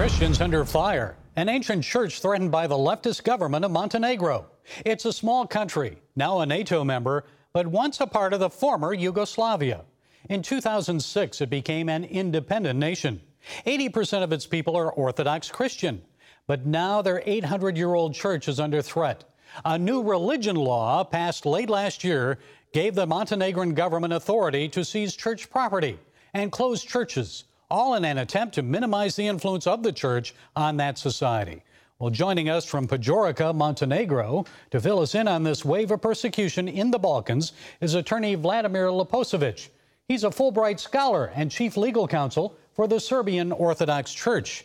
Christians under fire. An ancient church threatened by the leftist government of Montenegro. It's a small country, now a NATO member, but once a part of the former Yugoslavia. In 2006, it became an independent nation. 80% of its people are Orthodox Christian. But now their 800 year old church is under threat. A new religion law passed late last year gave the Montenegrin government authority to seize church property and close churches, all in an attempt to minimize the influence of the church on that society. Well, joining us from Podgorica, Montenegro, to fill us in on this wave of persecution in the Balkans is attorney Vladimir Leposavic. He's a Fulbright scholar and chief legal counsel for the Serbian Orthodox Church.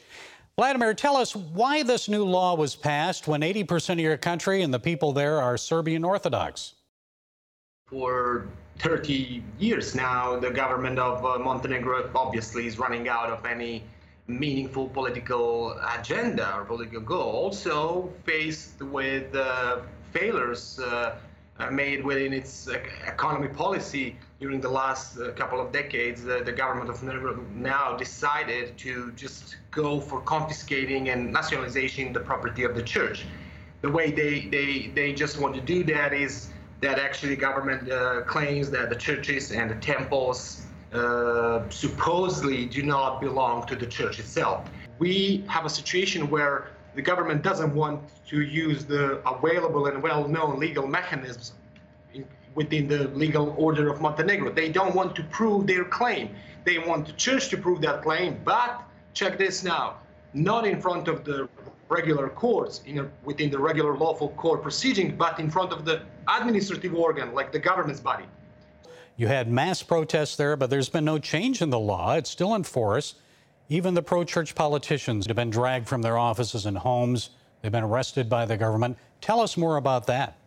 Vladimir, tell us why this new law was passed when 80% of your country and the people there are Serbian Orthodox. For 30 years now, the government of uh, Montenegro obviously is running out of any meaningful political agenda or political goal. Also faced with uh, failures uh, uh made within its economy policy during the last uh, couple of decades, the, the government of Montenegro now decided to just go for confiscating and nationalizing the property of the church. The way they, they, they just want to do that is that actually government uh, claims that the churches and the temples uh, supposedly do not belong to the church itself. We have a situation where the government doesn't want to use the available and well-known legal mechanisms within the legal order of Montenegro. They don't want to prove their claim. They want the church to prove that claim, but check this now, not in front of the regular courts a, within the regular lawful court proceeding, but in front of the administrative organ, like the government's body. You had mass protests there, but there's been no change in the law. It's still in force. Even the pro church politicians have been dragged from their offices and homes. They've been arrested by the government. Tell us more about that.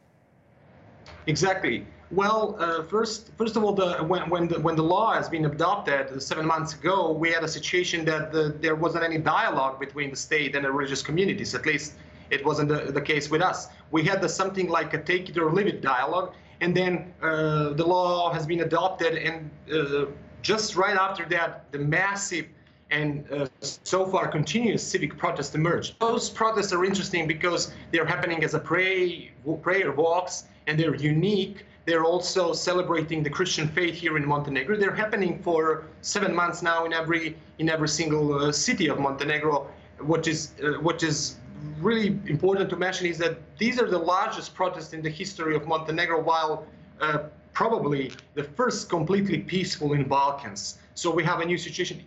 Exactly. Well, uh, first, first of all, the, when, when, the, when the law has been adopted seven months ago, we had a situation that the, there wasn't any dialogue between the state and the religious communities. At least it wasn't the, the case with us. We had the, something like a take it or leave it dialogue, and then uh, the law has been adopted, and uh, just right after that, the massive and uh, so far continuous civic protests emerged. Those protests are interesting because they're happening as a pray, prayer walks, and they're unique they're also celebrating the Christian faith here in Montenegro. They're happening for seven months now in every in every single uh, city of Montenegro. What is uh, what is really important to mention is that these are the largest protests in the history of Montenegro, while uh, probably the first completely peaceful in Balkans. So we have a new situation.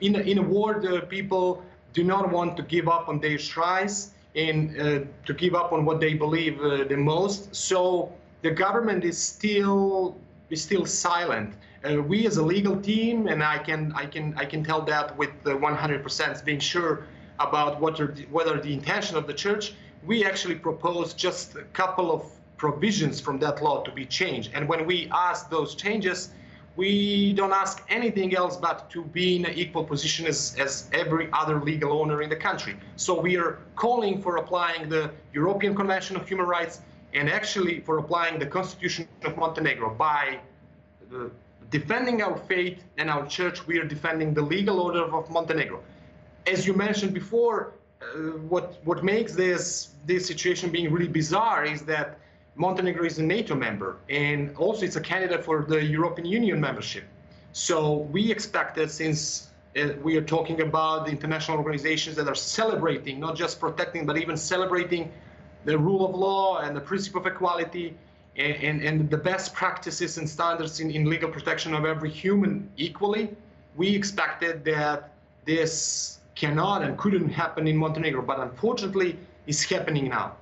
In in a war, people do not want to give up on their shrines and uh, to give up on what they believe uh, the most. So the government is still is still silent. Uh, we as a legal team, and I can I can I can tell that with 100% being sure about what are the, the intention of the church. We actually propose just a couple of provisions from that law to be changed. And when we ask those changes, we don't ask anything else but to be in an equal position as, as every other legal owner in the country. So we are calling for applying the European Convention of Human Rights and actually for applying the Constitution of Montenegro by uh, defending our faith and our church, we are defending the legal order of Montenegro. As you mentioned before, uh, what what makes this this situation being really bizarre is that Montenegro is a NATO member, and also it's a candidate for the European Union membership. So we expect that since uh, we are talking about international organizations that are celebrating, not just protecting, but even celebrating the rule of law and the principle of equality and, and, and the best practices and standards in, in legal protection of every human equally, we expected that this cannot and couldn't happen in Montenegro, but unfortunately, it's happening now.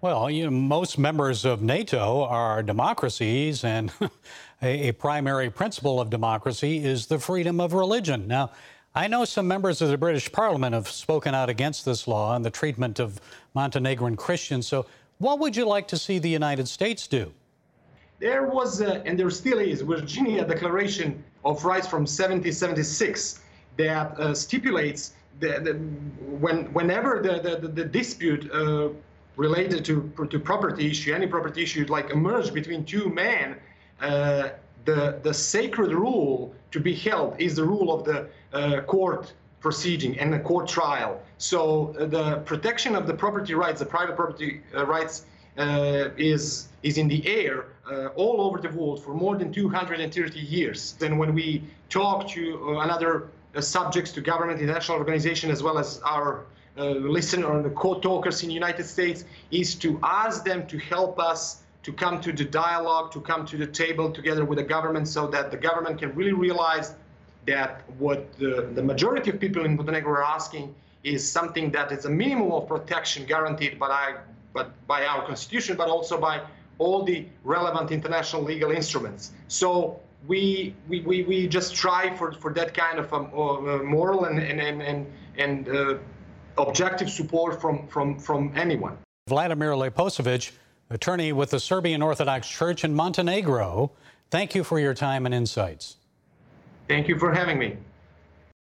Well, you know, most members of NATO are democracies, and a, a, primary principle of democracy is the freedom of religion. Now, I know some members of the British Parliament have spoken out against this law and the treatment of Montenegrin Christians. So, what would you like to see the United States do? There was, uh, and there still is, Virginia Declaration of Rights from 1776 that uh, stipulates that, when, whenever the, the, the dispute uh, related to, to property issue, any property issue like emerge between two men, uh, the, the sacred rule to be held is the rule of the uh, court proceeding and the court trial. So uh, the protection of the property rights, the private property uh, rights, uh, is is in the air uh, all over the world for more than 230 years. Then when we talk to uh, another subjects, to government, international organization, as well as our listener and the co-talkers in the United States, is to ask them to help us to come to the dialogue, to come to the table together with the government so that the government can really realize that what the, the majority of people in Montenegro are asking is something that is a minimum of protection guaranteed by, but by our constitution, but also by all the relevant international legal instruments. So we, we, we, we just try for, for that kind of um, uh, moral and, and, and, and, uh, objective support from, from, from anyone. Vladimir Leposavic, attorney with the Serbian Orthodox Church in Montenegro, thank you for your time and insights. Thank you for having me.